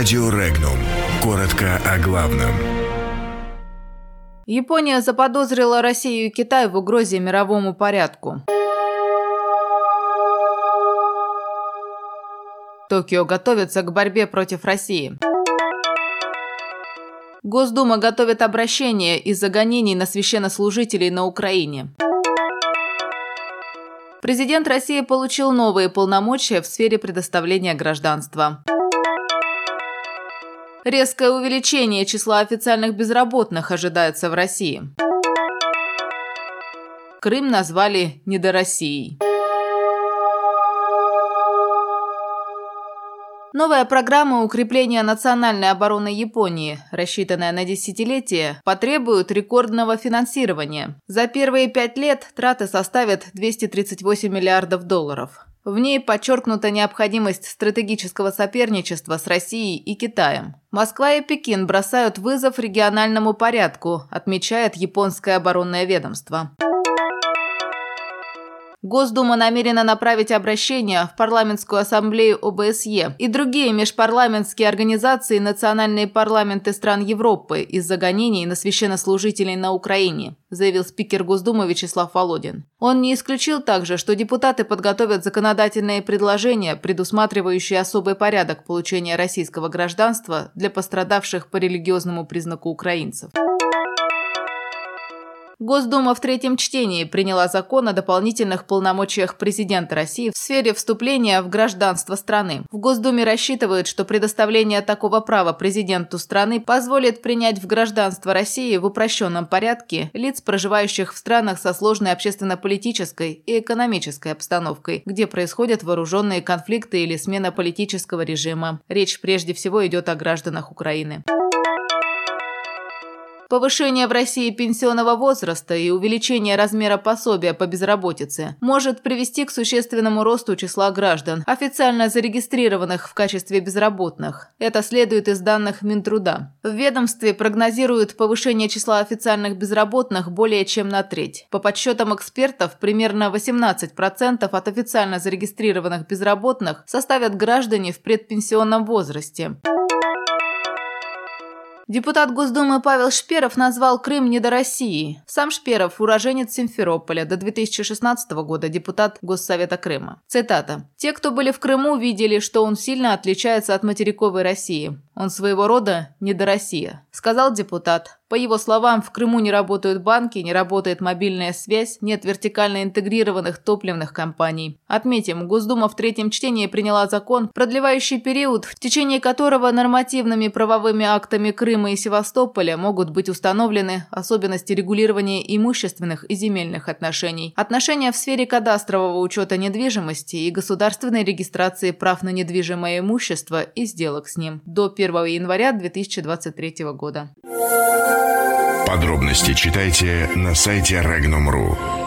Радио Регнум. Коротко о главном. Япония заподозрила Россию и Китай в угрозе мировому порядку. Токио готовится к борьбе против России. Госдума готовит обращение из-за гонений на священнослужителей на Украине. Президент России получил новые полномочия в сфере предоставления гражданства. Резкое увеличение числа официальных безработных ожидается в России. Крым назвали «недороссией». Новая программа укрепления национальной обороны Японии, рассчитанная на десятилетие, потребует рекордного финансирования. За первые пять лет траты составят 238 миллиардов долларов. В ней подчеркнута необходимость стратегического соперничества с Россией и Китаем. Москва и Пекин бросают вызов региональному порядку, отмечает японское оборонное ведомство. Госдума намерена направить обращение в парламентскую ассамблею ОБСЕ и другие межпарламентские организации и национальные парламенты стран Европы из-за гонений на священнослужителей на Украине, заявил спикер Госдумы Вячеслав Володин. Он не исключил также, что депутаты подготовят законодательные предложения, предусматривающие особый порядок получения российского гражданства для пострадавших по религиозному признаку украинцев. Госдума в третьем чтении приняла закон о дополнительных полномочиях президента России в сфере вступления в гражданство страны. В Госдуме рассчитывают, что предоставление такого права президенту страны позволит принять в гражданство России в упрощенном порядке лиц, проживающих в странах со сложной общественно-политической и экономической обстановкой, где происходят вооруженные конфликты или смена политического режима. Речь прежде всего идет о гражданах Украины. Повышение в России пенсионного возраста и увеличение размера пособия по безработице может привести к существенному росту числа граждан, официально зарегистрированных в качестве безработных. Это следует из данных Минтруда. В ведомстве прогнозируют повышение числа официальных безработных более чем на треть. По подсчетам экспертов, примерно 18% от официально зарегистрированных безработных составят граждане в предпенсионном возрасте. Депутат Госдумы Павел Шперов назвал Крым не до России. Сам Шперов – уроженец Симферополя, до 2016 года депутат Госсовета Крыма. Цитата. «Те, кто были в Крыму, видели, что он сильно отличается от материковой России. Он своего рода не до Россия», – сказал депутат. По его словам, в Крыму не работают банки, не работает мобильная связь, нет вертикально интегрированных топливных компаний. Отметим, Госдума в третьем чтении приняла закон, продлевающий период, в течение которого нормативными правовыми актами Крыма и Севастополя могут быть установлены особенности регулирования имущественных и земельных отношений, отношения в сфере кадастрового учета недвижимости и государственной регистрации прав на недвижимое имущество и сделок с ним до 1 января 2023 года. Подробности читайте на сайте Regnum.ru.